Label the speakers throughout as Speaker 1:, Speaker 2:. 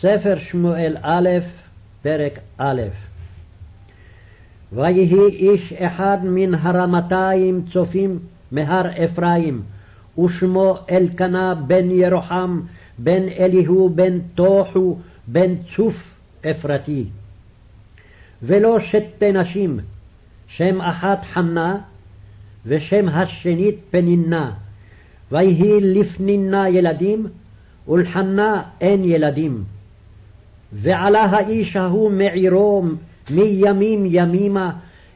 Speaker 1: ספר שמואל א', פרק א'. ויהי איש אחד מן הרמתיים צופים מהר אפרים, ושמו אלקנה בן ירוחם, בן אליהו, בן תוחו, בן צוף אפרתי. ולא שתי נשים, שם אחת חנה, ושם השנית פנינה. ויהי לפנינה ילדים, ולחנה אין ילדים. ועלה האיש ההוא מעירו מימים ימימה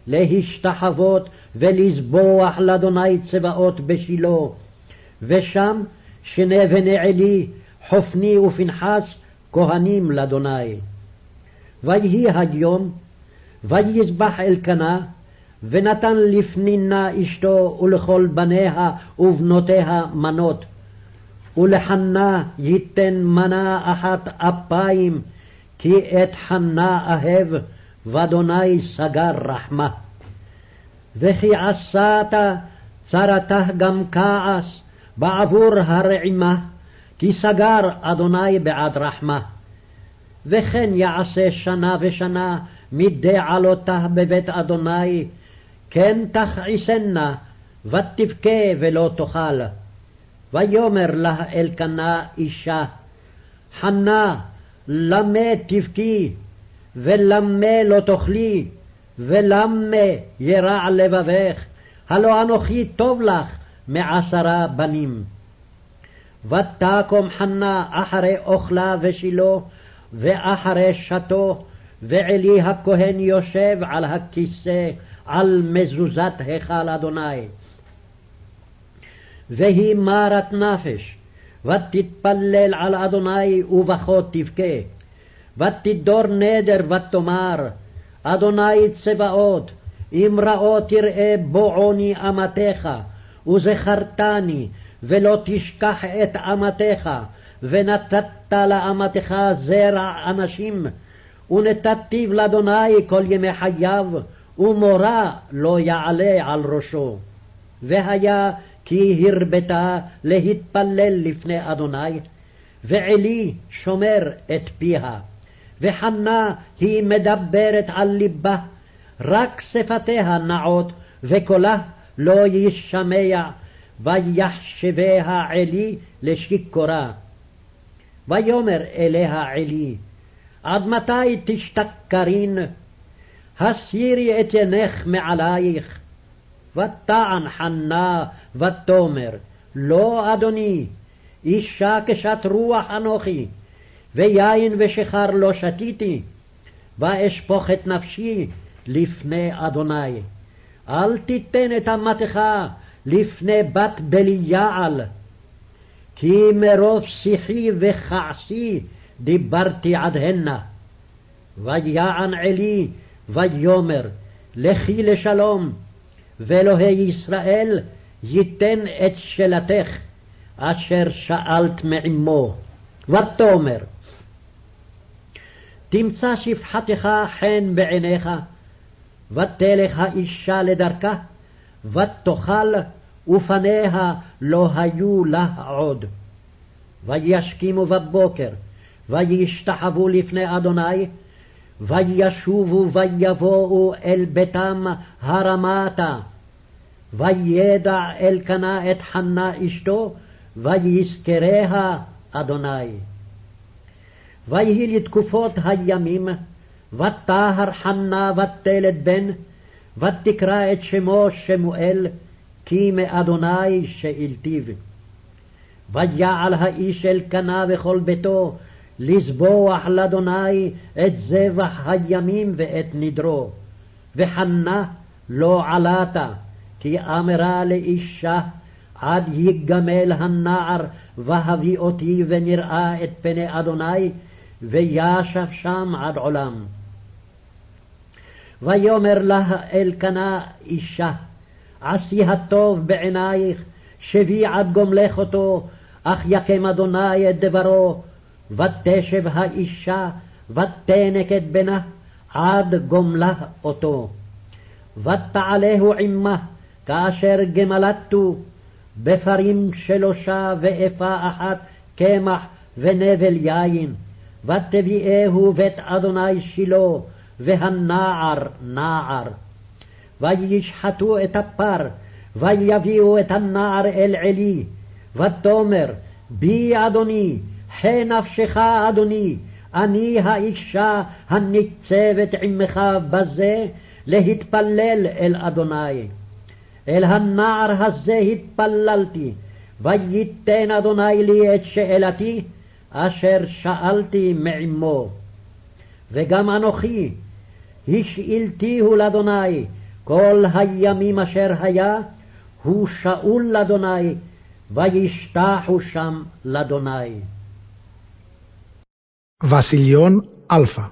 Speaker 1: להשתחוות ולזבוח לאדוני צבאות בשילה. ושם שני בני עלי, חופני ופנחס, כהנים לאדוני. ויהי היום, ויזבח אלקנה, ונתן לפנינה אשתו ולכל בניה ובנותיה מנות. ולחנה ייתן מנה אחת אפיים, כי את חנה אהב, ואדוני סגר רחמה. וכי עשת צרתה גם כעס בעבור הרעימה, כי סגר אדוני בעד רחמה. וכן יעשה שנה ושנה מדי עלותה בבית אדוני, כן תכעיסנה, ותבכה ולא תאכל. ויאמר לה אלקנה אישה, חנה, למה תבכי, ולמה לא תאכלי, ולמה ירע לבבך, הלא אנוכי טוב לך מעשרה בנים. ותקום חנה אחרי אוכלה ושילה, ואחרי שתו, ועלי הכהן יושב על הכיסא, על מזוזת היכל אדוני. והיא מרת נפש, ותתפלל על אדוני ובכות תבכה. ותדור נדר ותאמר, אדוני צבאות, אם ראה תראה בועוני אמתך, וזכרתני, ולא תשכח את אמתך, ונתת לאמתך זרע אנשים, ונתתיו לאדוני כל ימי חייו, ומורה לא יעלה על ראשו. והיה כי הרבתה להתפלל לפני אדוני, ועלי שומר את פיה. וחנה היא מדברת על ליבה, רק שפתיה נעות, וקולה לא ישמע, ויחשביה עלי לשיכורה. ויאמר אליה עלי, עד מתי תשתכרין? הסירי את עינך מעלייך. ותען חנה ותאמר, לא אדוני, אישה כשת רוח אנוכי, ויין ושיכר לא שתיתי, ואשפוך את נפשי לפני אדוני. אל תיתן את אמתך לפני בת בליעל, כי מרוב שיחי וכעסי דיברתי עד הנה. ויען עלי ויאמר, לכי לשלום, ואלוהי ישראל ייתן את שאלתך אשר שאלת מעמו. ותאמר, תמצא שפחתך חן בעיניך, ותלך האישה לדרכה, ותאכל, ופניה לא היו לה עוד. וישכימו בבוקר, וישתחוו לפני אדוני, וישובו ויבואו אל ביתם הרמתה. וידע אלקנה את חנה אשתו, ויזכריה אדוני. ויהי לתקופות הימים, ותהר חנה ותלת בן, ותקרא את שמו שמואל, כי מאדוני שאלתיו. ויעל האיש אלקנה וכל ביתו, לזבוח לאדוני את זבח הימים ואת נדרו. וחנה לא עלתה, כי אמרה לאישה, עד יגמל הנער, והביא אותי ונראה את פני אדוני, וישב שם עד עולם. ויאמר לה אלקנה אישה, עשי הטוב בעינייך, שבי עד גומלך אותו, אך יקם אדוני את דברו, ותשב האישה, ותנק את בנה, עד גומלה אותו. ותעלהו עמה, כאשר גמלתו, בפרים שלושה ואפה אחת קמח ונבל יין, ותביאהו בית אדוני שילה, והנער נער. וישחטו את הפר, ויביאו את הנער אל עלי, ותאמר, בי אדוני, חי נפשך אדוני, אני האישה הניצבת עמך בזה, להתפלל אל אדוני. אל הנער הזה התפללתי, וייתן אדוני לי את שאלתי, אשר שאלתי מעמו. וגם אנוכי, השאלתיהו לאדוני כל הימים אשר היה, הוא שאול לאדוני, וישתחו שם לאדוני.
Speaker 2: וסיליון אלפא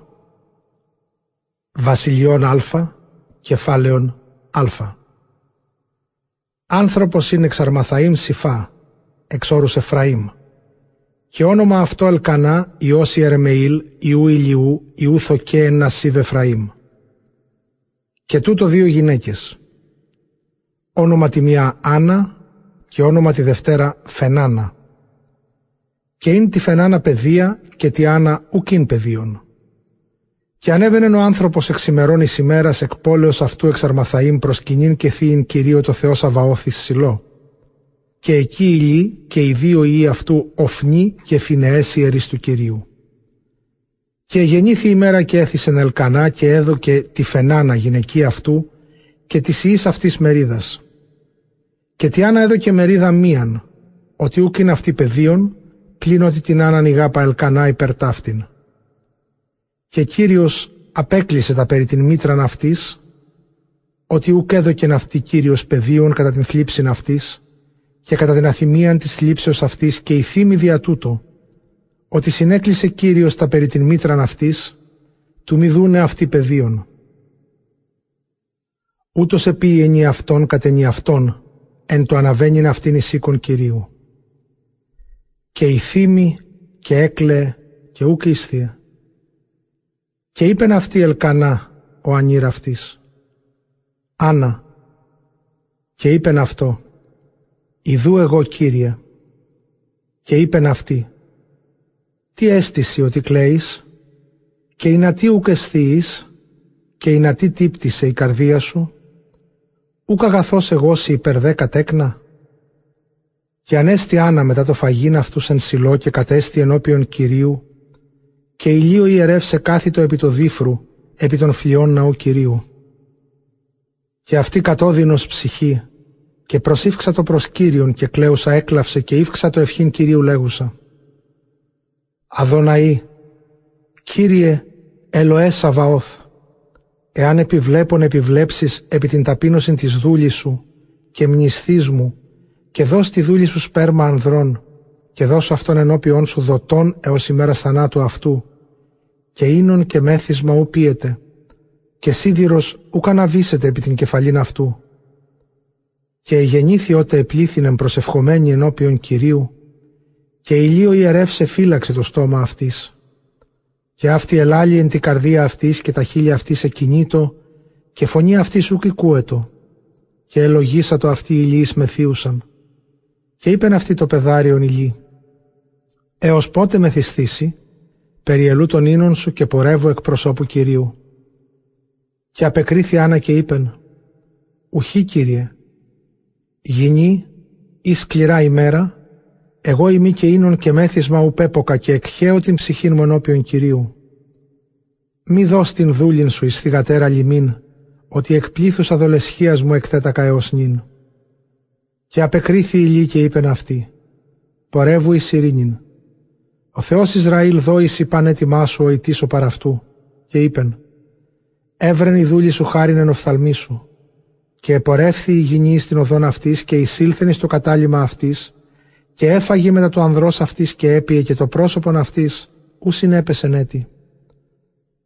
Speaker 2: וסיליון אלפא, קפליון אלפא Άνθρωπος είναι εξαρμαθαΐμ Σιφά, εξ όρους Εφραήμ. Και όνομα αυτό Ελκανά, Υιός Ιερεμεήλ, Ιού Ηλιού, Ιού Θοκέ Νασίβ Εφραήμ. Και τούτο δύο γυναίκες. Όνομα τη μία Άννα και όνομα τη δευτέρα Φενάνα. Και είναι τη Φενάνα παιδεία και τη Άννα ουκίν παιδίων. Και ανέβαινε ο άνθρωπος εξημερών εις ημέρας εκ πόλεως αυτού εξαρμαθαΐμ προς κοινήν και θείην Κυρίω το Θεός Σαβαώθης Σιλό. Και εκεί ηλί και οι δύο ιοί αυτού οφνή και φινεές ιερείς του Κυρίου. Και γεννήθη η μέρα και έθισεν Ελκανά και έδωκε τη Φενάνα γυναική αυτού και της ιής αυτής μερίδας. Και τη Άννα έδωκε μερίδα μίαν, ότι ούκ είναι αυτή πεδίων, πλην ότι την Άννα νιγάπα Ελκανά υπερτάφτην και Κύριος απέκλεισε τα περί την μήτραν αυτής, ότι ουκ έδωκεν αυτή Κύριος πεδίων κατά την θλίψην αυτής και κατά την αθυμίαν της θλίψεως αυτής και η θύμη δια τούτο, ότι συνέκλεισε Κύριος τα περί την μήτραν αυτής, του μη δούνε αυτή πεδίων. Ούτως επί ενι αυτόν κατ' αυτόν, εν το αναβαίνειν αυτήν εις Κυρίου. Και η θύμη και έκλαιε και ούκ ίσθια. Και είπεν αυτή Ελκανά, ο ανήραφτης, Άννα, και είπεν αυτό, Ιδού εγώ Κύριε, και είπεν αυτή, Τι αίσθηση ότι κλαίεις, και η να τι ουκ και η να τι τύπτησε η καρδία σου, ουκ αγαθός εγώ σε υπερδέκα τέκνα, και ανέστη Άννα μετά το φαγίν αυτούς εν σιλό και κατέστη ενώπιον Κυρίου, και ηλίο ιερεύσε κάθιτο επί το δίφρου, επί των φλοιών ναού Κυρίου. Και αυτή κατόδυνος ψυχή, και προσήφξα το προς Κύριον και κλαίουσα έκλαυσε και ύφξα το ευχήν Κυρίου λέγουσα. Αδωναή, Κύριε Ελοέ Σαβαώθ, εάν επιβλέπων επιβλέψεις επί την ταπείνωση της δούλης σου και μνηστής μου και δώσ' τη δούλη σου σπέρμα ανδρών και δώσω αυτόν ενώπιον σου δοτών έως ημέρας θανάτου αυτού και ίνον και μέθισμα ου πίεται, και σίδηρος ου καναβήσεται επί την κεφαλήν αυτού. Και γεννήθη ότε επλήθυνεν προσευχομένη ενώπιον Κυρίου, και ηλίο ιερεύσε φύλαξε το στόμα αυτής. Και αυτή ελάλη εν την καρδία αυτής και τα χείλια αυτής εκινήτω, και φωνή αυτής ουκ οικούετο. Και ελογίσατο αυτή ηλίης μεθύουσαν. Και είπεν αυτή το πεδάριον ηλί. Έως πότε μεθυσθήσει, περιελού των ίνων σου και πορεύω εκ προσώπου Κυρίου. Και απεκρίθη Άννα και είπεν, Ουχή Κύριε, γινή ή σκληρά ημέρα, εγώ είμαι και ίνων και μέθισμα ουπέποκα και εκχαίω την ψυχήν μου ενώπιον Κυρίου. Μη δώσ' την δούλην σου εις θυγατέρα λιμήν, ότι εκ πλήθους αδολεσχίας μου εκθέτακα έως νυν. Και απεκρίθη η και είπεν αυτή, πορεύου εις ειρήνην, ο Θεός Ισραήλ δόηση πανέτοιμά σου ο ητής ο παραυτού και είπεν «Έβρεν η δούλη σου χάριν εν οφθαλμή σου και επορεύθη η γηνή στην οδόν αυτής και εισήλθεν στο κατάλημα αυτής και έφαγε μετά το ανδρός αυτής και έπιε και το πρόσωπον αυτής ου συνέπεσεν έτη.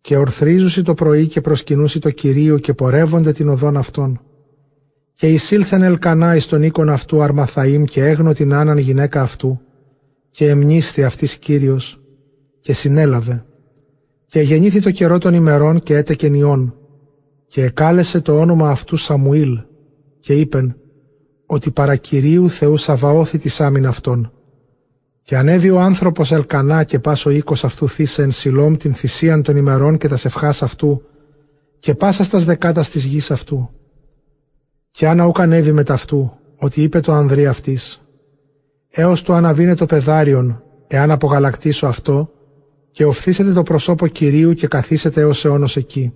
Speaker 2: Και ορθρίζουσι το πρωί και προσκυνούσι το Κυρίο και πορεύονται την οδόν αυτών. Και εισήλθεν Ελκανά εις τον οίκον αυτού Αρμαθαήμ και έγνω την άναν γυναίκα αυτού και εμνίσθη αυτής Κύριος και συνέλαβε. Και γεννήθη το καιρό των ημερών και έτεκεν ιών. Και εκάλεσε το όνομα αυτού Σαμουήλ και είπεν ότι παρακυρίου Θεού Σαβαώθη της άμυνα αυτών Και ανέβη ο άνθρωπος Ελκανά και πάσο οίκος αυτού θύσε εν Σιλόμ την θυσίαν των ημερών και τα σευχάς αυτού και πάσα στα δεκάτα της γης αυτού. Και άνα ούκ ανέβη με ταυτού, ότι είπε το ανδρή αυτής, έως το αναβίνε το πεδάριον, εάν απογαλακτήσω αυτό, και οφθήσετε το προσώπο Κυρίου και καθίσετε έως αιώνος εκεί.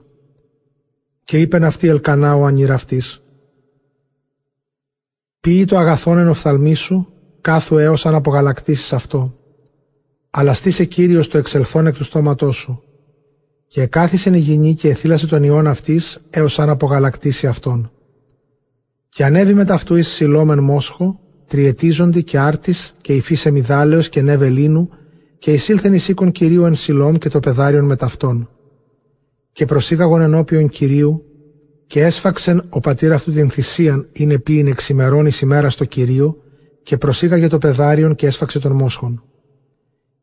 Speaker 2: Και είπεν αυτή Ελκανά ο ανήραφτης, Ποιεί το αγαθόν εν οφθαλμί σου, κάθου έως αν απογαλακτήσεις αυτό. Αλλά στήσε Κύριος το εξελθόν εκ του στόματός σου. Και κάθισε η γυνή και εθύλασε τον ιόν αυτής έως αν απογαλακτήσει αυτόν. Και ανέβη μετά αυτού εις σιλόμεν μόσχο, τριετίζοντι και άρτης και υφίσε μιδάλεως και νεύε λίνου και εισήλθεν εις οίκον Κυρίου εν Σιλόμ και το πεδάριον με ταυτόν. Και προσήγαγον ενώπιον Κυρίου και έσφαξεν ο πατήρ αυτού την θυσίαν είναι ποιην εξημερών εις ημέρας στο Κυρίο και προσήγαγε το πεδάριον και έσφαξε τον μόσχον.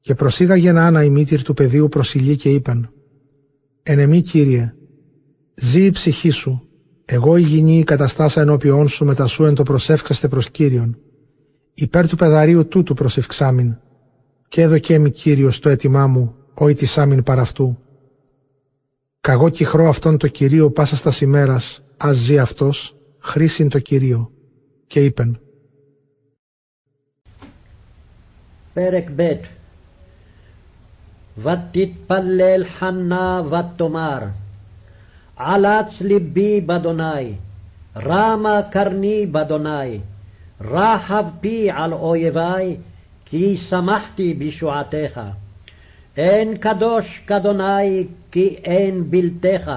Speaker 2: Και προσήγαγε ένα η μήτηρ του παιδίου προσιλεί και είπαν «Εν εμή Κύριε, ζει η ψυχή σου, εγώ η γυνή καταστάσα ενώπιόν σου μετά σου εν το προσεύξαστε προς Κύριον, υπέρ του του τούτου προσευξάμιν, και έδωκέ μη Κύριος το έτοιμά μου, όι της παρά αυτού. Καγώ κυχρό αυτόν το Κυρίο πάσα στα ημέρας, άζει ζει αυτός, χρήσιν το Κυρίο. Και είπεν.
Speaker 1: Πέρεκ μπέτ. Βαττιτ παλέλ χανά βαττομάρ. Αλάτς λιμπή μπαντονάι. Ράμα καρνί μπαντονάι. רחב פי על אויבי כי שמחתי בישועתך אין קדוש כאדוני כי אין בלתך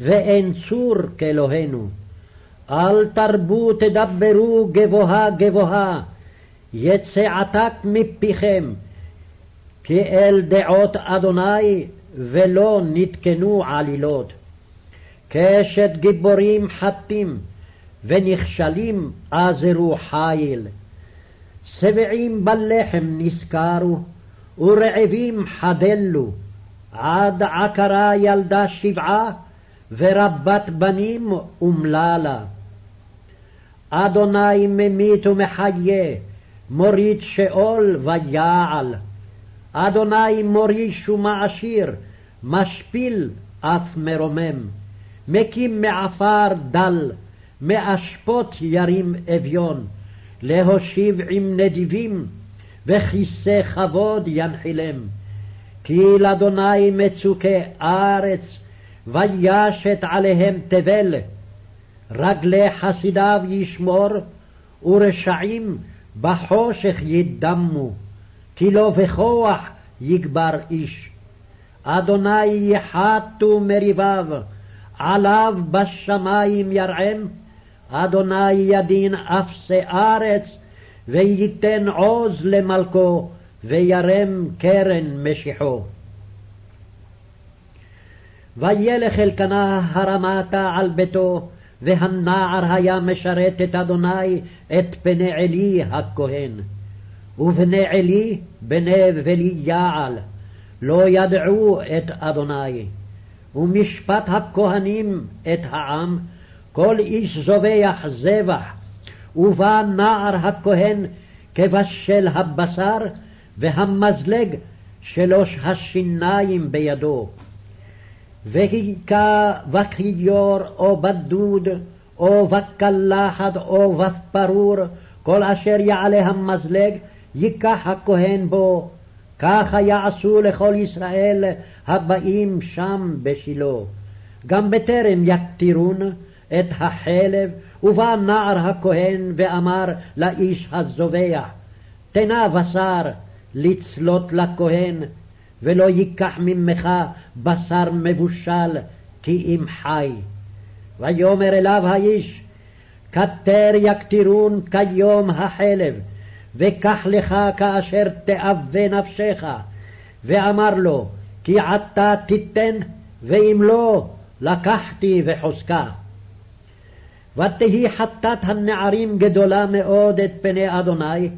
Speaker 1: ואין צור כאלוהינו אל תרבו תדברו גבוהה גבוהה יצא עתק מפיכם כי אל דעות אדוני ולא נתקנו עלילות. קשת גיבורים חטים ונכשלים עזרו חיל. שבעים בלחם נזכרו ורעבים חדלו, עד עקרה ילדה שבעה ורבת בנים אומללה. אדוני ממית ומחיה מוריד שאול ויעל. אדוני מוריש ומעשיר, משפיל אף מרומם. מקים מעפר דל, מאשפות ירים אביון, להושיב עם נדיבים, וכיסא כבוד ינחילם. כי לאדוני מצוקי ארץ, וישת עליהם תבל. רגלי חסידיו ישמור, ורשעים בחושך ידמו, כי לא בכוח יגבר איש. אדוני יחתו מריביו, עליו בשמים ירעם, אדוני ידין אפסי ארץ, וייתן עוז למלכו, וירם קרן משיחו. וילך אלקנה הרמתה על ביתו, והנער היה משרת את אדוני את פני עלי הכהן. ובני עלי בני בליעל לא ידעו את אדוני. ומשפט הכהנים את העם, כל איש זובח זבח, ובא נער הכהן כבשל הבשר, והמזלג שלוש השיניים בידו. והיכה בכיור או בדוד, או בקלחת או בפרור, כל אשר יעלה המזלג, ייקח הכהן בו. ככה יעשו לכל ישראל הבאים שם בשילה. גם בטרם יקטירון את החלב, ובא נער הכהן ואמר לאיש הזובח, תנה בשר לצלות לכהן, ולא ייקח ממך בשר מבושל, כי אם חי. ויאמר אליו האיש, כתר יקטירון כיום החלב, וקח לך כאשר תאווה נפשך. ואמר לו, כי עתה תיתן, ואם לא, לקחתי וחוזקה. ותהי חטאת הנערים גדולה מאוד את פני אדוני,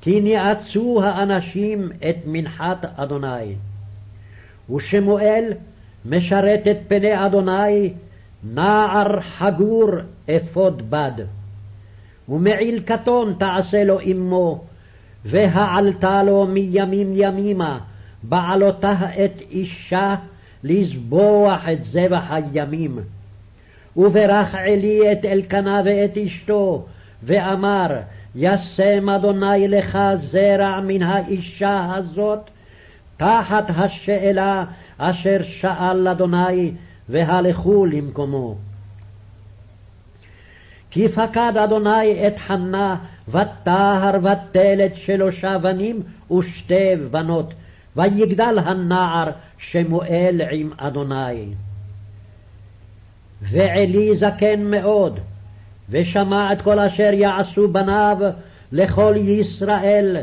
Speaker 1: כי ניאצו האנשים את מנחת אדוני. ושמואל משרת את פני אדוני נער חגור אפוד בד. ומעיל קטון תעשה לו אמו, והעלתה לו מימים ימימה, בעלותה את אישה לזבוח את זבח הימים. וברך עלי את אלקנה ואת אשתו, ואמר, ישם אדוני לך זרע מן האישה הזאת, תחת השאלה אשר שאל אדוני, והלכו למקומו. כי פקד אדוני את חנה, וטהר ותלת שלושה בנים ושתי בנות, ויגדל הנער שמואל עם אדוני. ועלי זקן מאוד, ושמע את כל אשר יעשו בניו לכל ישראל,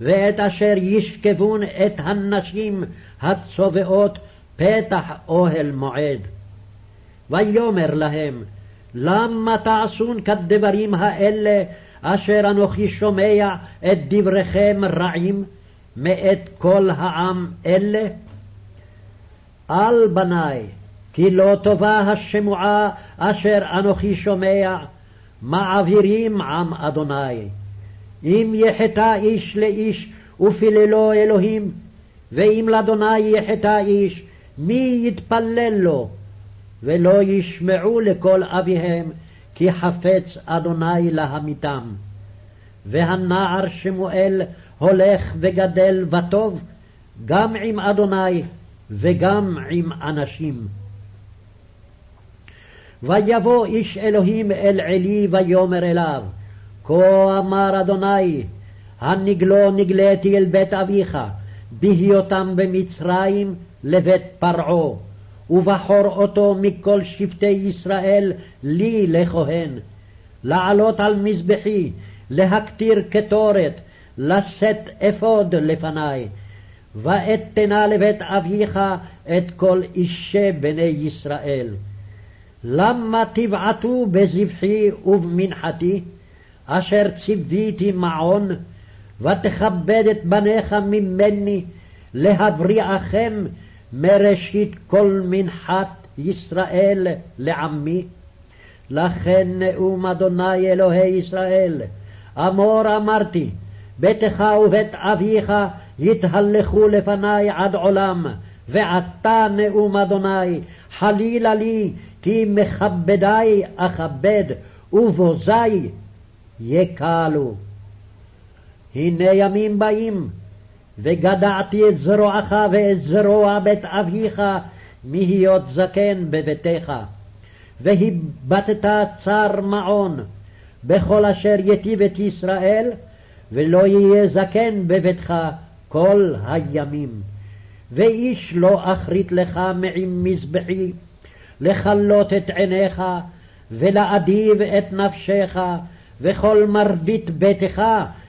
Speaker 1: ואת אשר ישכבון את הנשים הצובעות פתח אוהל מועד. ויאמר להם, למה תעשון כדברים האלה אשר אנוכי שומע את דבריכם רעים מאת כל העם אלה? אל בניי, כי לא טובה השמועה אשר אנוכי שומע, מעבירים עם אדוני. אם יחטא איש לאיש ופיללו אלוהים, ואם לאדוני יחטא איש, מי יתפלל לו? ולא ישמעו לקול אביהם, כי חפץ אדוני להמיתם. והנער שמואל הולך וגדל וטוב, גם עם אדוני וגם עם אנשים. ויבוא איש אלוהים אל עלי ויאמר אליו, כה אמר אדוני, הנגלו נגליתי אל בית אביך, בהיותם במצרים לבית פרעה, ובחור אותו מכל שבטי ישראל לי לכהן, לעלות על מזבחי, להקטיר קטורת, לשאת אפוד לפני, ואתנה לבית אביך את כל אישי בני ישראל. למה תבעטו בזבחי ובמנחתי, אשר ציוויתי מעון, ותכבד את בניך ממני, להבריעכם מראשית כל מנחת ישראל לעמי. לכן נאום אדוני אלוהי ישראל, אמור אמרתי, ביתך ובית אביך יתהלכו לפני עד עולם, ועתה נאום אדוני, חלילה לי, כי מכבדי אכבד, ובוזי יקלו. הנה ימים באים, וגדעתי את זרועך ואת זרוע בית אביך מהיות זקן בביתך. והבטת צר מעון בכל אשר יטיב את ישראל, ולא יהיה זקן בביתך כל הימים. ואיש לא אחרית לך מעם מזבחי, לכלות את עיניך, ולאדיב את נפשך, וכל מרבית ביתך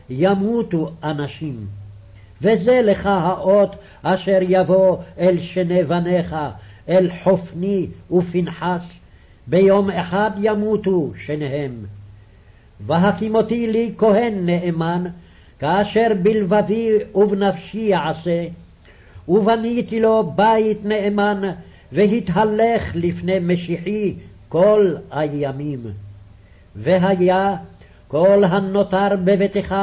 Speaker 1: ימותו אנשים. וזה לך האות אשר יבוא אל שני בניך, אל חופני ופנחס, ביום אחד ימותו שניהם. והקימותי לי כהן נאמן, כאשר בלבבי ובנפשי יעשה, ובניתי לו בית נאמן, והתהלך לפני משיחי כל הימים. והיה כל הנותר בביתך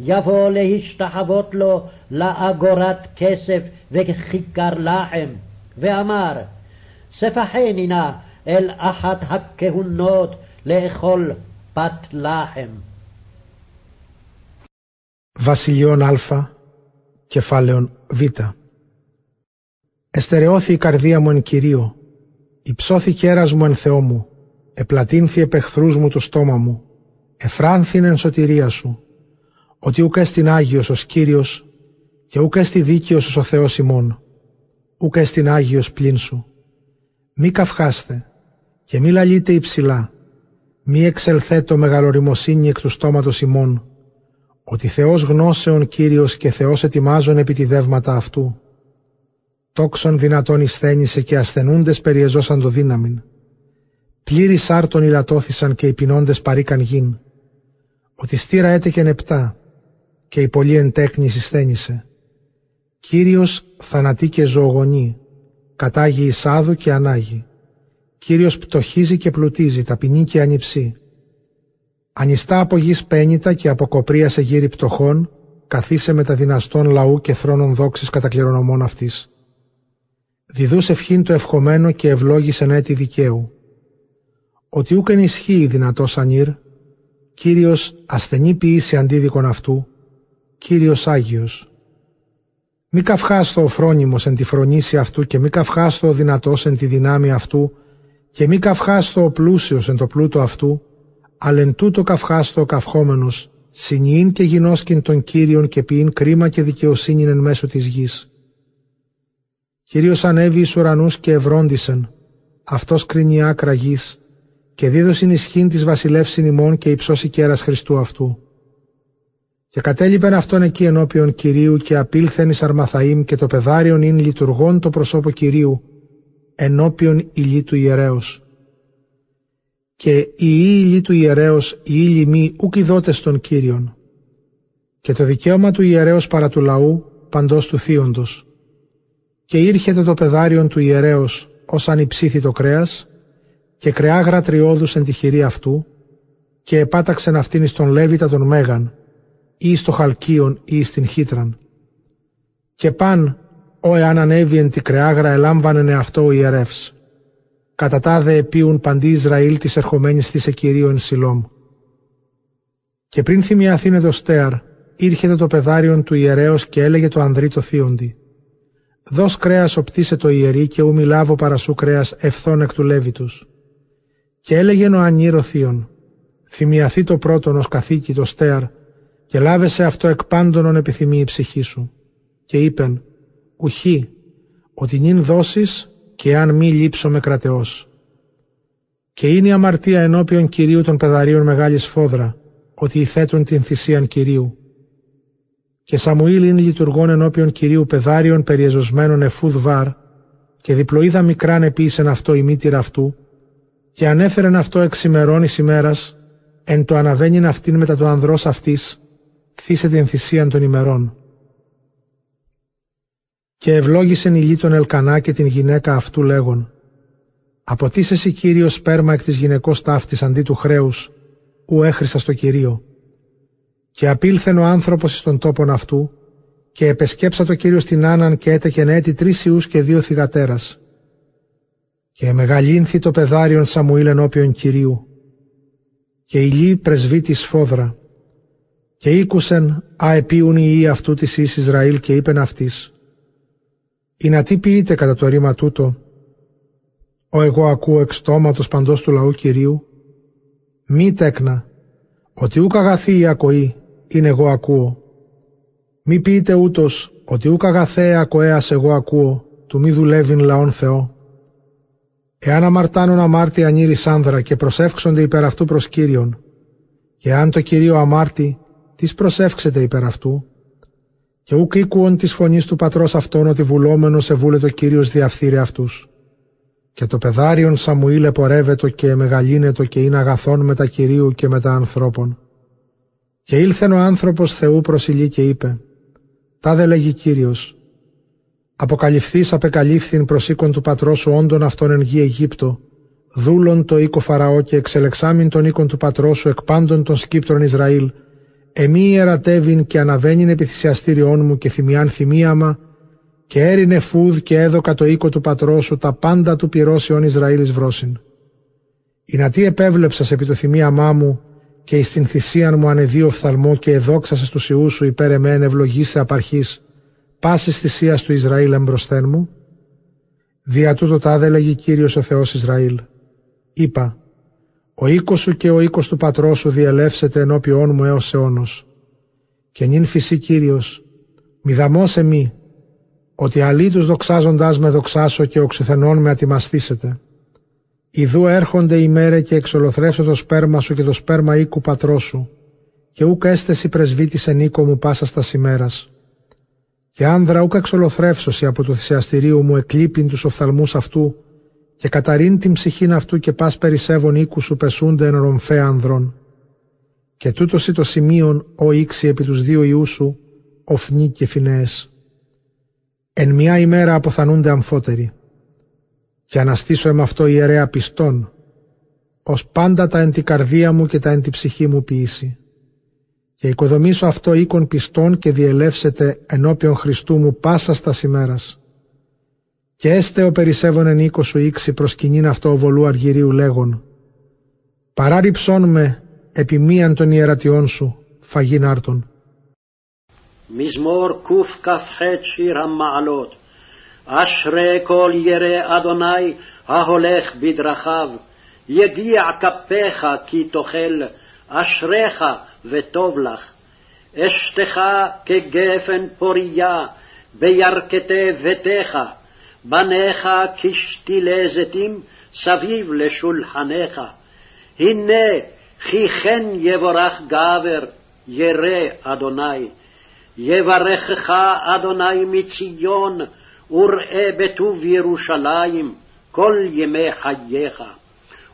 Speaker 1: יבוא להשתחוות לו לאגורת כסף וכיכר לחם, ואמר, ספחני נא אל אחת הכהונות לאכול פת לחם.
Speaker 2: Βασιλειών Α, κεφάλαιον Β. Εστερεώθη η καρδία μου εν Κυρίω, υψώθη κέρας μου εν Θεό μου, επλατύνθη επεχθρούς μου το στόμα μου, εφράνθην εν σωτηρία σου, ότι ούκ έστιν Άγιος ως Κύριος και ούκ έστι δίκαιος ως ο Θεός ημών, ούκ έστιν Άγιος πλην σου. Μη καυχάστε και μη λαλείτε υψηλά, μη εξελθέτω μεγαλοριμοσύνη εκ του στόματος ημών, ότι Θεός γνώσεων Κύριος και Θεός ετοιμάζων επί τη δεύματα αυτού. Τόξον δυνατόν εισθένησε και ασθενούντες περιεζώσαν το δύναμιν. Πλήρη άρτων ηλατώθησαν και οι πεινώντες παρήκαν γην. Ότι στήρα έτεκεν επτά και η πολλή εν τέχνη συσθένησε. Κύριος θανατεί και ζωογονεί, κατάγει εισάδου και ανάγει. Κύριος πτωχίζει και πλουτίζει, ταπεινή και ανυψή. Ανιστά από γης πένιτα και από κοπρία σε γύρι πτωχών, καθίσε με τα δυναστών λαού και θρόνων δόξης κατά κληρονομών αυτής. Διδούς ευχήν το ευχομένο και ευλόγησεν έτη δικαίου. Ότι ούκ ενισχύει δυνατός ανήρ, Κύριος ασθενή ποιήσει αντίδικον αυτού, Κύριος Άγιος. Μη καυχάστο ο φρόνιμος εν τη φρονήση αυτού και μη καυχάστο ο δυνατός εν τη δυνάμει αυτού και μη καυχάστο ο πλούσιος εν το πλούτο αυτού, αλλά εν τούτο καυχάστο ο καυχόμενος, συνειήν και γινώσκην των Κύριων και ποιήν κρίμα και δικαιοσύνη εν μέσω της γης. Κύριος ανέβη εις ουρανούς και ευρόντισεν, αυτός κρίνει άκρα γης, και δίδωσιν ισχύν της βασιλεύσιν ημών και υψώσει κέρας Χριστού αυτού. Και κατέλειπεν αυτόν εκεί ενώπιον Κυρίου και απήλθεν εις Αρμαθαήμ και το πεδάριον ειν λειτουργών το προσώπο Κυρίου, ενώπιον ηλί του ιερέως. Και οι ηλί του ιερέως, οι ήλοι μη ούκ ειδότες των Κύριων. Και το δικαίωμα του ιερέως παρά του λαού, παντός του θείοντος. Και ήρχεται το πεδάριον του ιερέως, ως αν υψήθη το κρέας, και κρεάγρα τριώδους εν τη χειρή αυτού, και επάταξεν αυτήν εις τον Λέβητα τον Μέγαν, ή στο Χαλκίον ή στην Χίτραν. Και παν, ο εάν ανέβη εν τη κρεάγρα ελάμβανεν αυτό ο ιερεύς. Κατά τάδε επίουν παντί Ισραήλ της ερχομένης της εκυρίου εν Σιλόμ. Και πριν θυμιαθήνε το στέαρ, ήρχεται το πεδάριον του ιερέως και έλεγε το ανδρή το θείοντι. Δώσ κρέας οπτήσε το ιερή και ου μιλάβω παρασού κρέας ευθών εκ του Λέβητους. Και έλεγε ο ανήρο θείον, θυμιαθεί το πρώτον ως καθήκη το στέαρ και λάβεσαι αυτό εκ πάντων επιθυμεί η ψυχή σου. Και είπεν, ουχή, ότι νυν δώσεις και αν μη λείψω με κρατεός. Και είναι η αμαρτία ενώπιον Κυρίου των πεδαρίων μεγάλης φόδρα, ότι υθέτουν την θυσίαν Κυρίου. Και Σαμουήλ είναι λειτουργών ενώπιον Κυρίου πεδάριων περιεζωσμένων εφούδ βάρ, και διπλοείδα μικράν επίσεν αυτό η μήτηρα αυτού, και ανέφερεν αυτό εξ ημερών εις ημέρας, εν το αναβαίνειν αυτήν μετά το ανδρός αυτής, θύσε την θυσίαν των ημερών. Και ευλόγησεν η τον Ελκανά και την γυναίκα αυτού λέγον, «Αποτίσεσαι Κύριος σπέρμα εκ της γυναικός ταύτης αντί του χρέους, ου έχρισα στο Κυρίο». Και απήλθεν ο άνθρωπος εις τον τόπον αυτού, και επεσκέψα το Κύριο στην Άνναν και έτεκεν έτη τρεις ιούς και δύο θυγατέρας. Και μεγαλύνθη το πεδάριον Σαμουήλ ενώπιον Κυρίου, και ηλί πρεσβύτης φόδρα, και ήκουσεν αεπίουν οι ιοί αυτού της εις Ισραήλ και είπεν αυτής, «Η να τι ποιείτε κατά το ρήμα τούτο, ο εγώ ακούω εξ στόματος παντός του λαού Κυρίου, μη τέκνα, ότι ούκ αγαθή η ακοή, είναι εγώ ακούω. Μη πείτε ούτως, ότι ούκ αγαθέ ακοέας εγώ ακούω, του μη δουλεύειν λαόν Θεό. Εάν αμαρτάνουν αμάρτη ανήρης άνδρα και προσεύξονται υπέρ αυτού προς Κύριον, και αν το Κυρίο αμάρτη, τις προσεύξετε υπέρ αυτού, και ούκ οίκουον της φωνής του πατρός αυτών ότι βουλόμενος εβούλε το Κύριος διαφθείρε αυτούς. Και το πεδάριον Σαμουήλ επορεύετο και μεγαλύνετο και είναι αγαθόν με τα Κυρίου και με τα ανθρώπων. Και ήλθεν ο άνθρωπος Θεού προσιλεί και είπε, «Τα λέγει Κύριος, αποκαλυφθείς απεκαλύφθην προσήκον του πατρός σου όντων αυτών εν γη Αιγύπτο, δούλων το οίκο Φαραώ και εξελεξάμιν τον οίκον του πατρός σου εκ πάντων των σκύπτρων Ισραήλ, Εμεί ιερατεύειν και αναβαίνειν επί θυσιαστήριών μου και θυμιάν θυμίαμα και έρινε φούδ και έδωκα το οίκο του πατρός τα πάντα του πυρώσεων Ισραήλης βρόσιν. Η να τι επέβλεψας επί το θυμίαμά μου και εις την θυσίαν μου ανεδίο φθαλμό και εδόξασες του Ιούς σου υπέρ εμέν ευλογήστε απαρχής πάσης θυσίας του Ισραήλ εμπροσθέν μου. Δια τούτο τάδε λέγει Κύριος ο Θεός Ισραήλ. Είπα, ο οίκος σου και ο οίκος του πατρός σου διελεύσετε ενώπιόν μου έως αιώνος. Και νυν φυσί Κύριος, μη δαμώσε μη, ότι αλήτους δοξάζοντάς με δοξάσω και οξυθενών με ατιμαστήσετε. Ιδού έρχονται οι μέρε και εξολοθρεύσω το σπέρμα σου και το σπέρμα οίκου πατρός σου, και ούκ έστεση πρεσβύτης εν οίκο μου πάσα στα ημέρας. Και άνδρα ούκ εξολοθρεύσωση από το θυσιαστηρίο μου εκλείπειν τους οφθαλμούς αυτού, και καταρρύν την ψυχήν αυτού και πας περισσεύων οίκου σου πεσούνται εν ρομφέ ανδρών. Και τούτος το σημείον ο ήξι επί τους δύο ιούς σου, οφνί και φινέες. Εν μια ημέρα αποθανούνται αμφότεροι και αναστήσω εμ' αυτό ιερέα πιστών, ως πάντα τα εν τη καρδία μου και τα εν τη ψυχή μου ποιήσει. Και οικοδομήσω αυτό οίκον πιστών και διελεύσετε ενώπιον Χριστού μου πάσα στα ημέρας. Και έστε ο περισσεύων εν οίκο σου ήξη προσκυνήν αυτό ο βολού αργυρίου λέγον. Παράριψόν με επί μίαν των ιερατιών σου, φαγήν άρτων.
Speaker 1: Μισμόρ κουφ καφέτσι. אשרי כל ירא אדוני ההולך בדרכיו. יגיע כפיך כי תאכל אשריך וטוב לך. אשתך כגפן פוריה בירכתי ביתך. בניך כשתילי זיתים סביב לשולחניך. הנה כי כן יבורך גבר ירא אדוני. יברכך אדוני מציון וראה בטוב ירושלים כל ימי חייך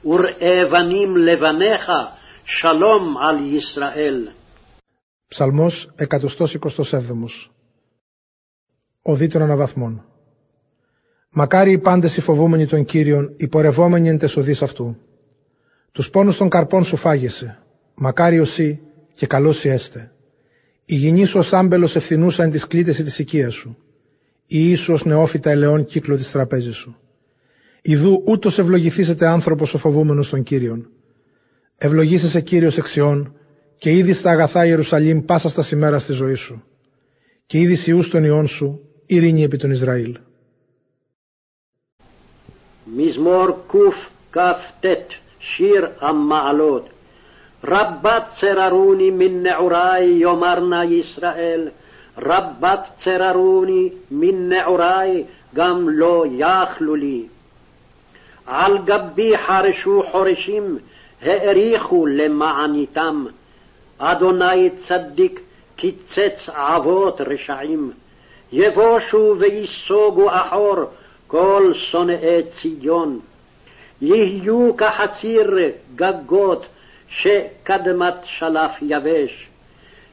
Speaker 1: וראה בנים לבניך שלום על ישראל.
Speaker 2: Ψαλμός 127 Ο δίτων αναβαθμών Μακάρι οι πάντες οι φοβούμενοι των Κύριων, οι πορευόμενοι εν τεσοδείς αυτού. Τους πόνους των καρπών σου φάγεσαι. Μακάρι οσί και καλός έστε. Η γυνή σου ως άμπελος ευθυνούσα εν της κλήτεση της οικίας σου. Η ίσου ως νεόφυτα ελαιών κύκλο της τραπέζης σου. Ιδού ούτως ευλογηθήσετε άνθρωπος ο φοβούμενος των Κύριων. Ευλογήσεσαι Κύριος εξιών και είδη στα αγαθά Ιερουσαλήμ πάσα στα σημέρα στη ζωή σου. Και είδη σιούς των ιών σου, ειρήνη επί των Ισραήλ.
Speaker 1: מזמור קכ"ט שיר המעלות רבת צררוני מן נעורי יאמרנה ישראל רבת צררוני מן נעורי גם לא יכלו לי. על גבי חרשו חורשים האריכו למעניתם. אדוני צדיק קיצץ אבות רשעים. יבושו וייסוגו אחור כל שונאי ציון, יהיו כחציר גגות שקדמת שלף יבש,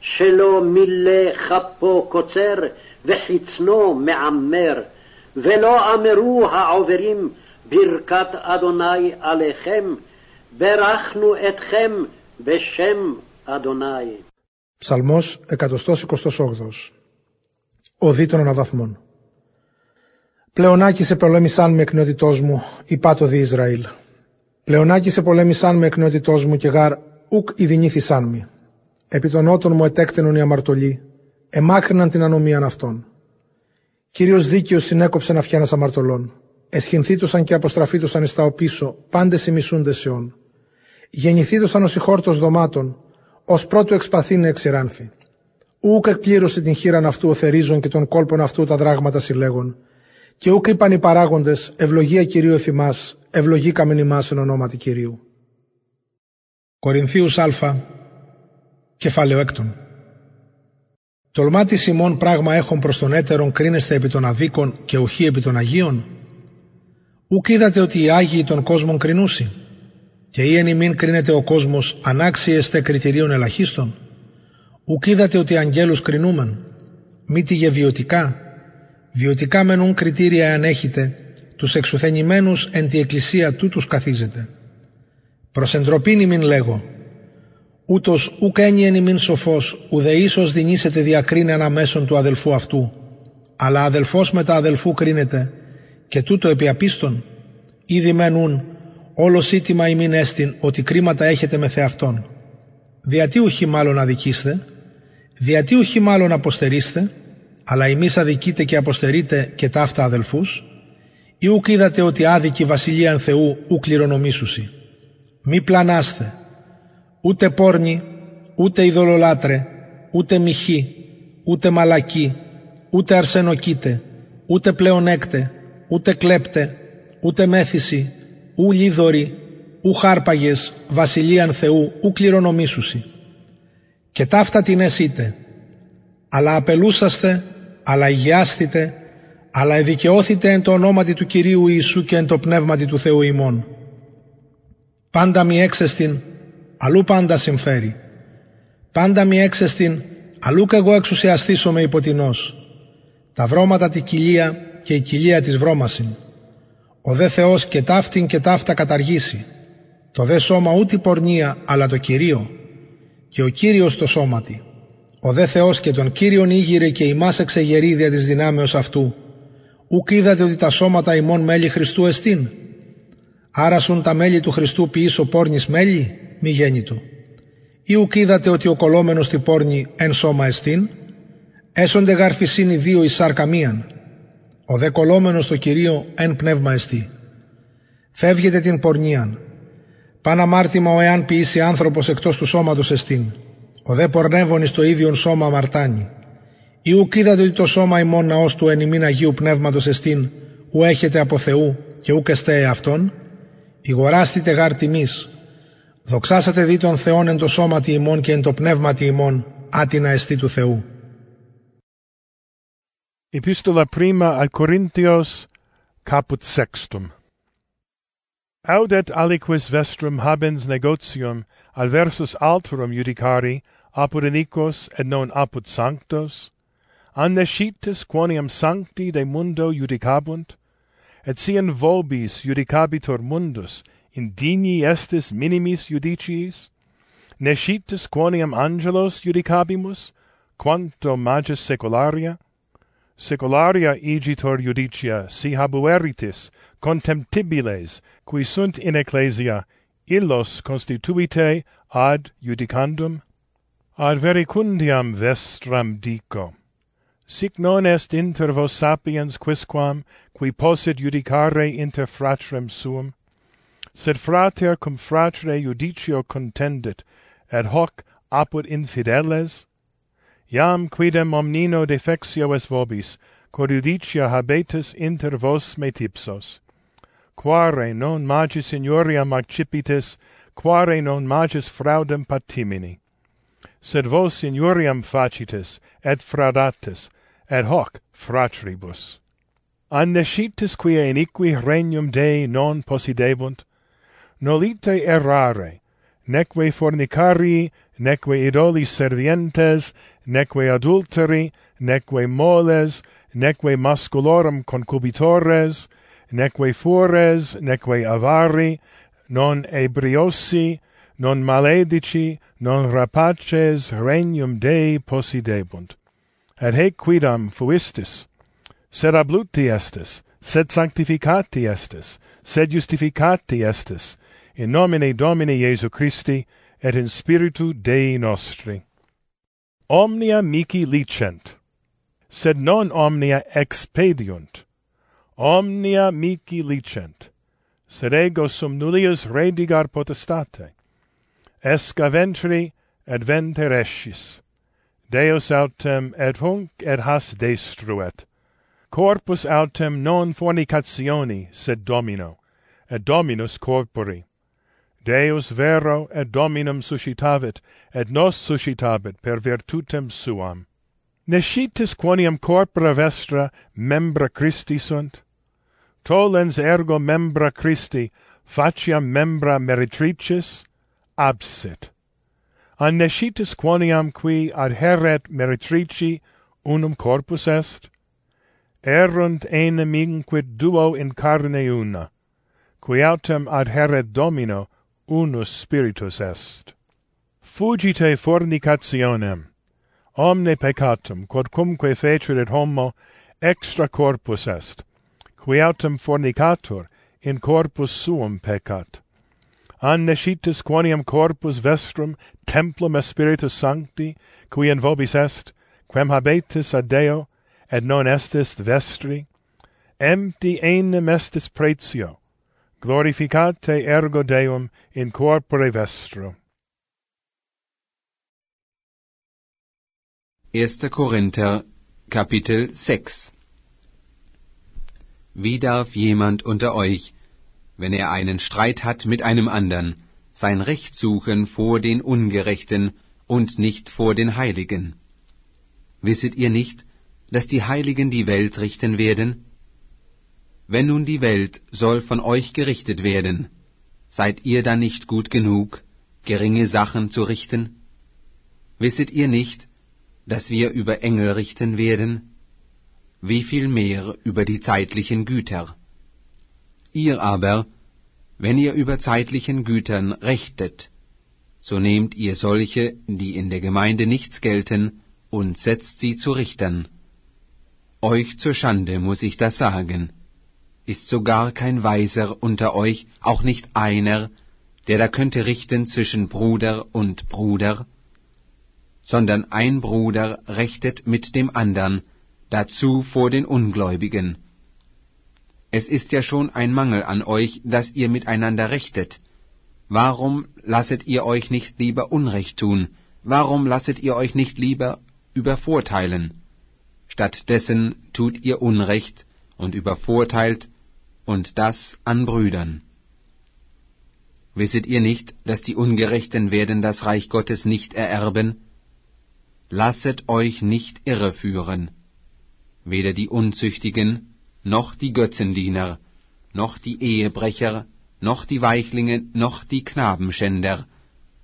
Speaker 1: שלא מילא כפו קוצר וחצנו מעמר, ולא אמרו העוברים ברכת אדוני עליכם, ברכנו אתכם בשם אדוני.
Speaker 2: Ψαλμός 128 Ο δίτων αναβαθμών Πλεονάκι σε πολέμησαν με εκνεωτητός μου, είπα δι Ισραήλ. Πλεονάκι σε πολέμησαν με εκνεωτητός μου και γάρ ουκ ειδηνήθησαν μη. Επί των ότων μου ετέκτενον οι αμαρτωλοί, εμάκρυναν την ανομίαν αυτών. Κύριος δίκαιος συνέκοψε να φτιάνας αμαρτωλών. Εσχυνθήτωσαν και αποστραφήτωσαν εις τα οπίσω, πάντες οι μισούντες αιών. Γεννηθήτωσαν ως ηχόρτος δωμάτων, ως πρώτου εξπαθήνε εξηράνθη. Ούκ εκπλήρωσε την χείραν αυτού ο θερίζων και των κόλπων αυτού τα δράγματα συλλέγων, και ούκ είπαν οι παράγοντες, ευλογία Κυρίου εφημάς, ευλογή καμεν ημάς εν ονόματι Κυρίου. Κορινθίους Α, κεφάλαιο έκτον. Τολμάτι Σιμών πράγμα έχουν προς τον έτερον κρίνεστε επί των αδίκων και ουχή επί των Αγίων. Ούκ είδατε ότι οι Άγιοι των κόσμων κρινούσι και ή εν ημίν κρίνεται ο κόσμος ανάξιεστε κριτηρίων ελαχίστων. Ούκ είδατε ότι αγγέλους κρινούμεν, μη τη γεβιωτικά, Βιωτικά μενούν κριτήρια αν έχετε, τους εξουθενημένους εν τη εκκλησία τούτους καθίζετε. Προς εντροπήν ημίν λέγω, ούτως ουκ ένιεν ημίν σοφός, ουδε ίσως δινήσετε διακρίνε αναμέσων του αδελφού αυτού, αλλά αδελφός μετά αδελφού κρίνεται, και τούτο επί απίστων, ήδη μένουν, όλο ήτιμα ημίν έστιν, ότι κρίματα έχετε με θεαυτόν. Διατί ουχή μάλλον αδικήστε, διατί ουχή μάλλον αποστερήστε, αλλά εμείς αδικείτε και αποστερείτε και ταύτα αδελφούς, ή ουκ είδατε ότι άδικη βασιλείαν Θεού ου κληρονομήσουσι. Μη πλανάστε, ούτε πόρνη, ούτε ειδωλολάτρε, ούτε μοιχή, ούτε μαλακή, ούτε αρσενοκίτε, ούτε πλεονέκτε, ούτε κλέπτε, ούτε μέθηση, ου λίδωρη, ου χάρπαγες, βασιλείαν Θεού ου κληρονομήσουσι. Και ταύτα την εσείτε, αλλά απελούσαστε αλλά υγιάστητε, αλλά εδικαιώθητε εν το ονόματι του Κυρίου Ιησού και εν το πνεύματι του Θεού ημών. Πάντα μη έξεστην, αλλού πάντα συμφέρει. Πάντα μη έξεστην, αλλού κι εγώ εξουσιαστήσω με υποτινός. Τα βρώματα τη κοιλία και η κοιλία της βρώμασιν. Ο δε Θεός και ταύτην και ταύτα καταργήσει. Το δε σώμα ούτε πορνεία, αλλά το Κυρίο. και ο Κύριος το σώματι. Ο δε Θεός και τον Κύριον ήγηρε και ημάς εξεγερεί δια της δυνάμεως αυτού. Ουκ είδατε ότι τα σώματα ημών μέλη Χριστού εστίν; Άρασουν τα μέλη του Χριστού ποιήσω πόρνης μέλη, μη γέννητο. Ή ουκ είδατε ότι ο κολόμενος τη πόρνη εν σώμα εστίν. Έσονται γαρφισίνοι δύο εις σάρκα μίαν. Ο δε κολόμενος το Κυρίο εν πνεύμα εστί. Φεύγετε την πορνίαν. Παν αμάρτημα ο εάν ποιήσει άνθρωπος εκτός του σώματος εστίν. Ο δε πορνεύων εις το ίδιον σώμα αμαρτάνει. Ή ουκ είδατε ότι το σώμα ημών ναός του εν ημίν Αγίου Πνεύματος εστίν, ου έχετε από Θεού και ουκ εστέ αυτόν, ηγοράστητε γάρ τιμής. Δοξάσατε δι τον Θεόν εν το σώματι ημών και εν το πνεύματι ημών, άτινα εστί του Θεού.
Speaker 3: Epistola prima al Corinthios caput sextum. Audet aliquis vestrum habens negotium al versus alterum judicari apud iniquos et non apud sanctos, an nescitis quoniam sancti de mundo judicabunt, et sien vobis judicabitur mundus indigni estis minimis judiciis, Nescitis quoniam angelos judicabimus, quanto magis secularia, secularia igitor judicia si habueritis contemptibiles, qui sunt in ecclesia, illos constituite ad judicandum, ad vericundiam vestram dico. Sic non est inter vos sapiens quisquam, qui possit judicare inter fratrem suum, sed frater cum fratre judicio contendit, ad hoc apud infideles, iam quidem omnino defexio es vobis, quod judicia habetis inter vos me tipsos. Quare non magis signoriam accipitis, quare non magis fraudem patimini. Sed vos signoriam facitis, et fraudatis, et hoc fratribus. Annescitis quia iniqui regnum Dei non possidebunt, nolite errare, neque fornicari, neque idoli servientes, neque adulteri, neque moles, neque masculorum concubitores, neque fures, neque avari, non ebriosi, non maledici, non rapaces regnum Dei possidebunt. Et hec quidam fuistis, sed abluti estis, sed sanctificati estis, sed justificati estis, in nomine Domini Iesu Christi, et in spiritu Dei nostri. Omnia mici licent, sed non omnia expediunt, omnia mici licent, sed ego sum nullius redigar potestate, esca ventri et venter escis, Deus autem et hunc et has destruet, corpus autem non fornicationi, sed Domino, et Dominus corpori. Deus vero et Dominum suscitavit, et nos suscitabit per virtutem suam. Nescitis quoniam corpora vestra membra Christi sunt? Tollens ergo membra Christi, faciam membra meritricis, absit. An nescitis quoniam qui adheret meritrici unum corpus est? erunt enim quid duo in carne una, qui autem adheret Domino unus spiritus est. Fugite fornicationem, omne peccatum, quodcumque fecerit homo, extra corpus est, qui autem fornicator in corpus suum peccat. Annescitis quoniam corpus vestrum templum Espiritus Sancti, qui in vobis est, quem habetis ad Deo, et non estis vestri empti enim estis pretio glorificate ergo deum in corpore vestro
Speaker 4: 1. Korinther Kapitel 6 Wie darf jemand unter euch, wenn er einen Streit hat mit einem andern, sein Recht suchen vor den Ungerechten und nicht vor den Heiligen? Wisset ihr nicht, dass die Heiligen die Welt richten werden? Wenn nun die Welt soll von euch gerichtet werden, seid ihr dann nicht gut genug, geringe Sachen zu richten? Wisset ihr nicht, dass wir über Engel richten werden? Wie viel mehr über die zeitlichen Güter? Ihr aber, wenn ihr über zeitlichen Gütern rechtet, so nehmt ihr solche, die in der Gemeinde nichts gelten, und setzt sie zu Richtern. Euch zur Schande muss ich das sagen. Ist sogar kein Weiser unter euch, auch nicht einer, der da könnte richten zwischen Bruder und Bruder? Sondern ein Bruder rechtet mit dem andern, dazu vor den Ungläubigen. Es ist ja schon ein Mangel an euch, dass ihr miteinander rechtet. Warum lasset ihr euch nicht lieber Unrecht tun? Warum lasset ihr euch nicht lieber übervorteilen? Stattdessen tut ihr Unrecht und übervorteilt, und das an Brüdern. Wisset ihr nicht, dass die Ungerechten werden das Reich Gottes nicht ererben? Lasset euch nicht irreführen. Weder die Unzüchtigen, noch die Götzendiener, noch die Ehebrecher, noch die Weichlinge, noch die Knabenschänder,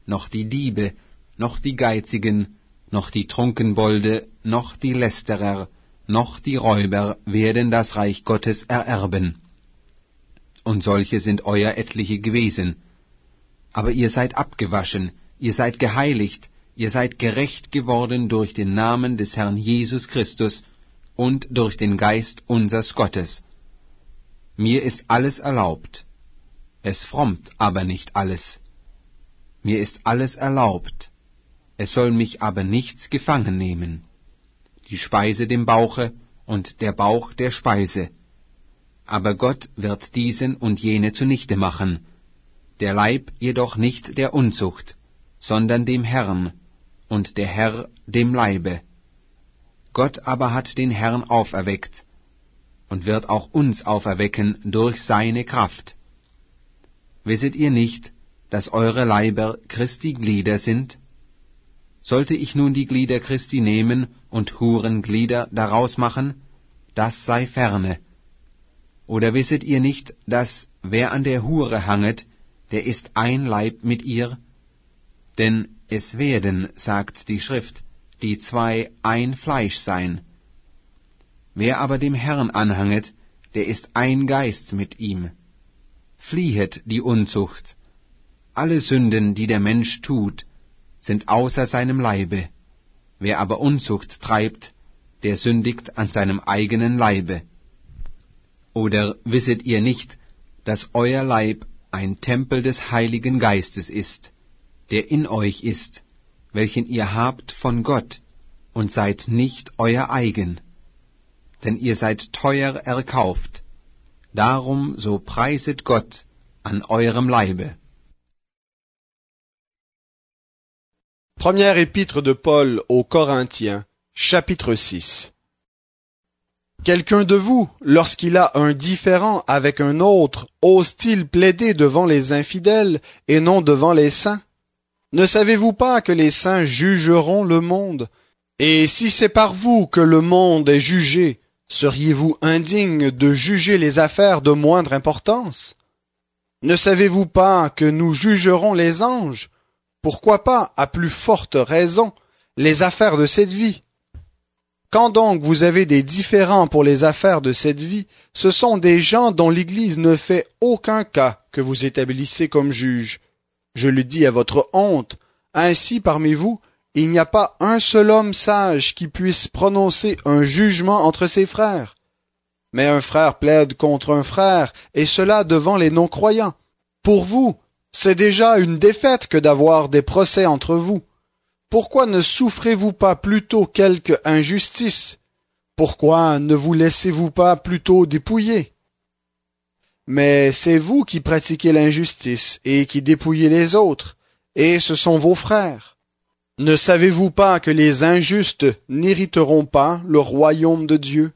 Speaker 4: noch die Diebe, noch die Geizigen, noch die Trunkenbolde, noch die Lästerer, noch die Räuber werden das Reich Gottes ererben. Und solche sind euer etliche gewesen. Aber ihr seid abgewaschen, ihr seid geheiligt, ihr seid gerecht geworden durch den Namen des Herrn Jesus Christus und durch den Geist unsers Gottes. Mir ist alles erlaubt, es frommt aber nicht alles. Mir ist alles erlaubt, es soll mich aber nichts gefangen nehmen. Die Speise dem Bauche und der Bauch der Speise. Aber Gott wird diesen und jene zunichte machen, der Leib jedoch nicht der Unzucht, sondern dem Herrn, und der Herr dem Leibe. Gott aber hat den Herrn auferweckt und wird auch uns auferwecken durch seine Kraft. Wisset ihr nicht, dass eure Leiber Christi Glieder sind? Sollte ich nun die Glieder Christi nehmen und Hurenglieder daraus machen, das sei ferne. Oder wisset ihr nicht, dass wer an der Hure hanget, der ist ein Leib mit ihr? Denn es werden, sagt die Schrift, die zwei ein Fleisch sein. Wer aber dem Herrn anhanget, der ist ein Geist mit ihm. Fliehet die Unzucht. Alle Sünden, die der Mensch tut, sind außer seinem Leibe. Wer aber Unzucht treibt, der sündigt an seinem eigenen Leibe. Oder wisset ihr nicht, dass euer Leib ein Tempel des Heiligen Geistes ist, der in euch ist, welchen ihr habt von Gott, und seid nicht euer eigen. Denn ihr seid teuer erkauft, darum so preiset Gott an eurem Leibe.
Speaker 5: Première épître de Paul aux Corinthiens, chapitre 6 Quelqu'un de vous, lorsqu'il a un différend avec un autre, ose-t-il plaider devant les infidèles et non devant les saints? Ne savez-vous pas que les saints jugeront le monde? Et si c'est par vous que le monde est jugé, seriez-vous indigne de juger les affaires de moindre importance? Ne savez-vous pas que nous jugerons les anges? Pourquoi pas, à plus forte raison, les affaires de cette vie Quand donc vous avez des différends pour les affaires de cette vie, ce sont des gens dont l'Église ne fait aucun cas que vous établissez comme juges je le dis à votre honte, ainsi parmi vous, il n'y a pas un seul homme sage qui puisse prononcer un jugement entre ses frères. Mais un frère plaide contre un frère, et cela devant les non-croyants. Pour vous, c'est déjà une défaite que d'avoir des procès entre vous. Pourquoi ne souffrez-vous pas plutôt quelque injustice? Pourquoi ne vous laissez-vous pas plutôt dépouiller? Mais c'est vous qui pratiquez l'injustice et qui dépouillez les autres, et ce sont vos frères. Ne savez-vous pas que les injustes n'hériteront pas le royaume de Dieu?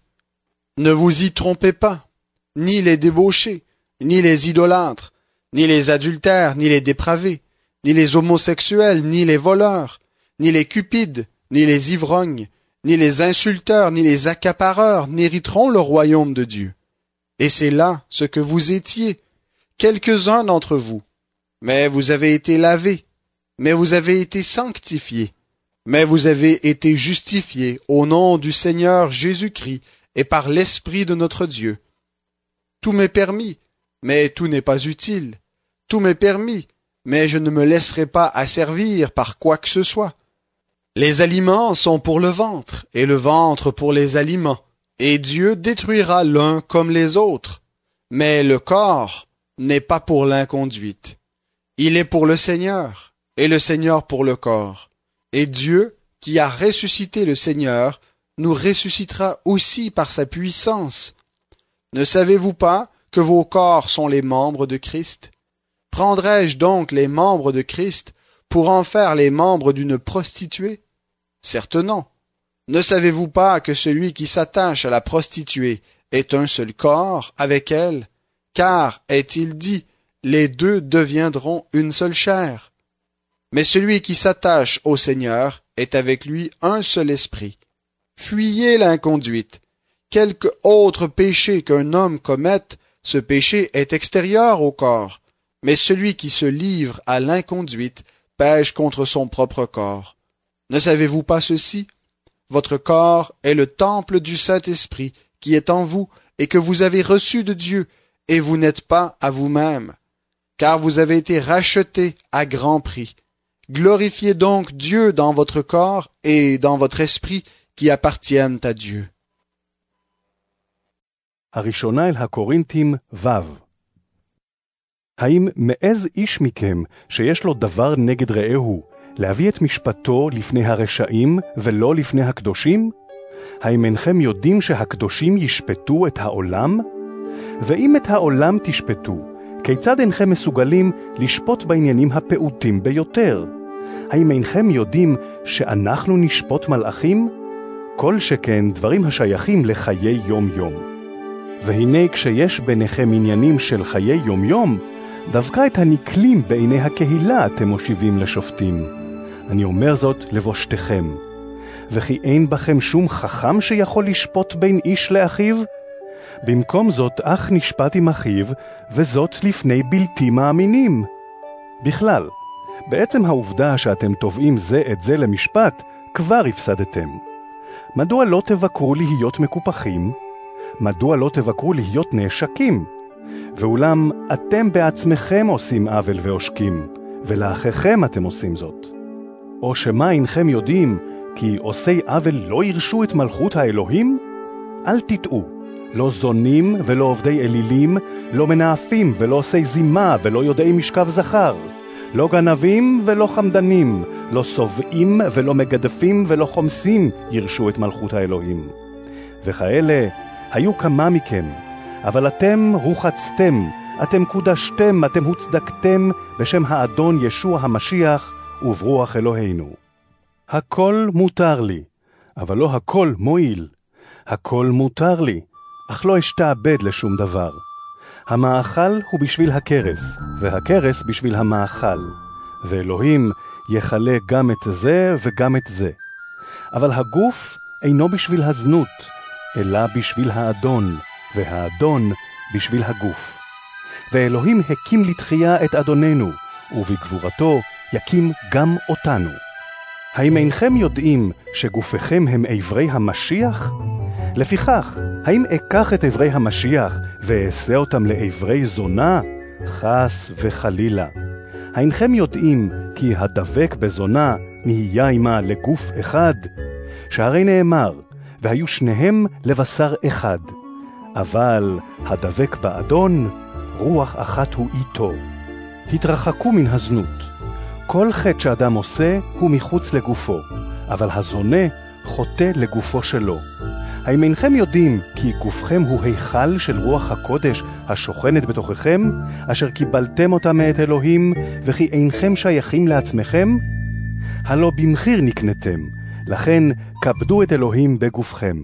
Speaker 5: Ne vous y trompez pas, ni les débauchés, ni les idolâtres, ni les adultères, ni les dépravés, ni les homosexuels, ni les voleurs, ni les cupides, ni les ivrognes, ni les insulteurs, ni les accapareurs n'hériteront le royaume de Dieu. Et c'est là ce que vous étiez, quelques-uns d'entre vous. Mais vous avez été lavés, mais vous avez été sanctifiés, mais vous avez été justifiés au nom du Seigneur Jésus-Christ et par l'Esprit de notre Dieu. Tout m'est permis, mais tout n'est pas utile. Tout m'est permis, mais je ne me laisserai pas asservir par quoi que ce soit. Les aliments sont pour le ventre, et le ventre pour les aliments, et Dieu détruira l'un comme les autres. Mais le corps n'est pas pour l'inconduite. Il est pour le Seigneur, et le Seigneur pour le corps. Et Dieu, qui a ressuscité le Seigneur, nous ressuscitera aussi par sa puissance. Ne savez-vous pas que vos corps sont les membres de Christ Prendrai-je donc les membres de Christ pour en faire les membres d'une prostituée? Certes non. Ne savez-vous pas que celui qui s'attache à la prostituée est un seul corps avec elle? Car, est-il dit, les deux deviendront une seule chair. Mais celui qui s'attache au Seigneur est avec lui un seul esprit. Fuyez l'inconduite. Quelque autre péché qu'un homme commette, ce péché est extérieur au corps, mais celui qui se livre à l'inconduite pêche contre son propre corps. Ne savez-vous pas ceci? Votre corps est le temple du Saint-Esprit qui est en vous et que vous avez reçu de Dieu, et vous n'êtes pas à vous-même, car vous avez été rachetés à grand prix. Glorifiez donc Dieu dans votre corps et dans votre esprit qui appartiennent à Dieu.
Speaker 6: הראשונה אל הקורינתים ו' האם מעז איש מכם שיש לו דבר נגד רעהו להביא את משפטו לפני הרשעים ולא לפני הקדושים? האם אינכם יודעים שהקדושים ישפטו את העולם? ואם את העולם תשפטו, כיצד אינכם מסוגלים לשפוט בעניינים הפעוטים ביותר? האם אינכם יודעים שאנחנו נשפוט מלאכים? כל שכן דברים השייכים לחיי יום-יום. והנה כשיש ביניכם עניינים של חיי יום-יום, דווקא את הנקלים בעיני הקהילה אתם מושיבים לשופטים. אני אומר זאת לבושתכם. וכי אין בכם שום חכם שיכול לשפוט בין איש לאחיו? במקום זאת אח נשפט עם אחיו, וזאת לפני בלתי מאמינים. בכלל, בעצם העובדה שאתם תובעים זה את זה למשפט, כבר הפסדתם. מדוע לא תבקרו להיות מקופחים? מדוע לא תבקרו להיות נעשקים? ואולם אתם בעצמכם עושים עוול ועושקים, ולאחיכם אתם עושים זאת. או שמא אינכם יודעים כי עושי עוול לא ירשו את מלכות האלוהים? אל תטעו, לא זונים ולא עובדי אלילים, לא מנאפים ולא עושי זימה ולא יודעי משכב זכר, לא גנבים ולא חמדנים, לא שובעים ולא מגדפים ולא חומסים ירשו את מלכות האלוהים. וכאלה היו כמה מכם, אבל אתם הוחצתם, אתם קודשתם, אתם הוצדקתם בשם האדון ישוע המשיח וברוח אלוהינו. הכל מותר לי, אבל לא הכל מועיל. הכל מותר לי, אך לא אשתעבד לשום דבר. המאכל הוא בשביל הכרס, והכרס בשביל המאכל. ואלוהים יכלה גם את זה וגם את זה. אבל הגוף אינו בשביל הזנות, אלא בשביל האדון, והאדון בשביל הגוף. ואלוהים הקים לתחייה את אדוננו, ובגבורתו יקים גם אותנו. האם אינכם יודעים שגופיכם הם איברי המשיח? לפיכך, האם אקח את איברי המשיח ואעשה אותם לאיברי זונה? חס וחלילה. האינכם יודעים כי הדבק בזונה נהיה עמה לגוף אחד? שהרי נאמר, והיו שניהם לבשר אחד. אבל הדבק באדון, רוח אחת הוא איתו. התרחקו מן הזנות. כל חטא שאדם עושה הוא מחוץ לגופו, אבל הזונה חוטא לגופו שלו. האם אינכם יודעים כי גופכם הוא היכל של רוח הקודש השוכנת בתוככם, אשר קיבלתם אותה מאת אלוהים, וכי אינכם שייכים לעצמכם? הלא במחיר נקנתם, לכן כבדו את אלוהים בגופכם.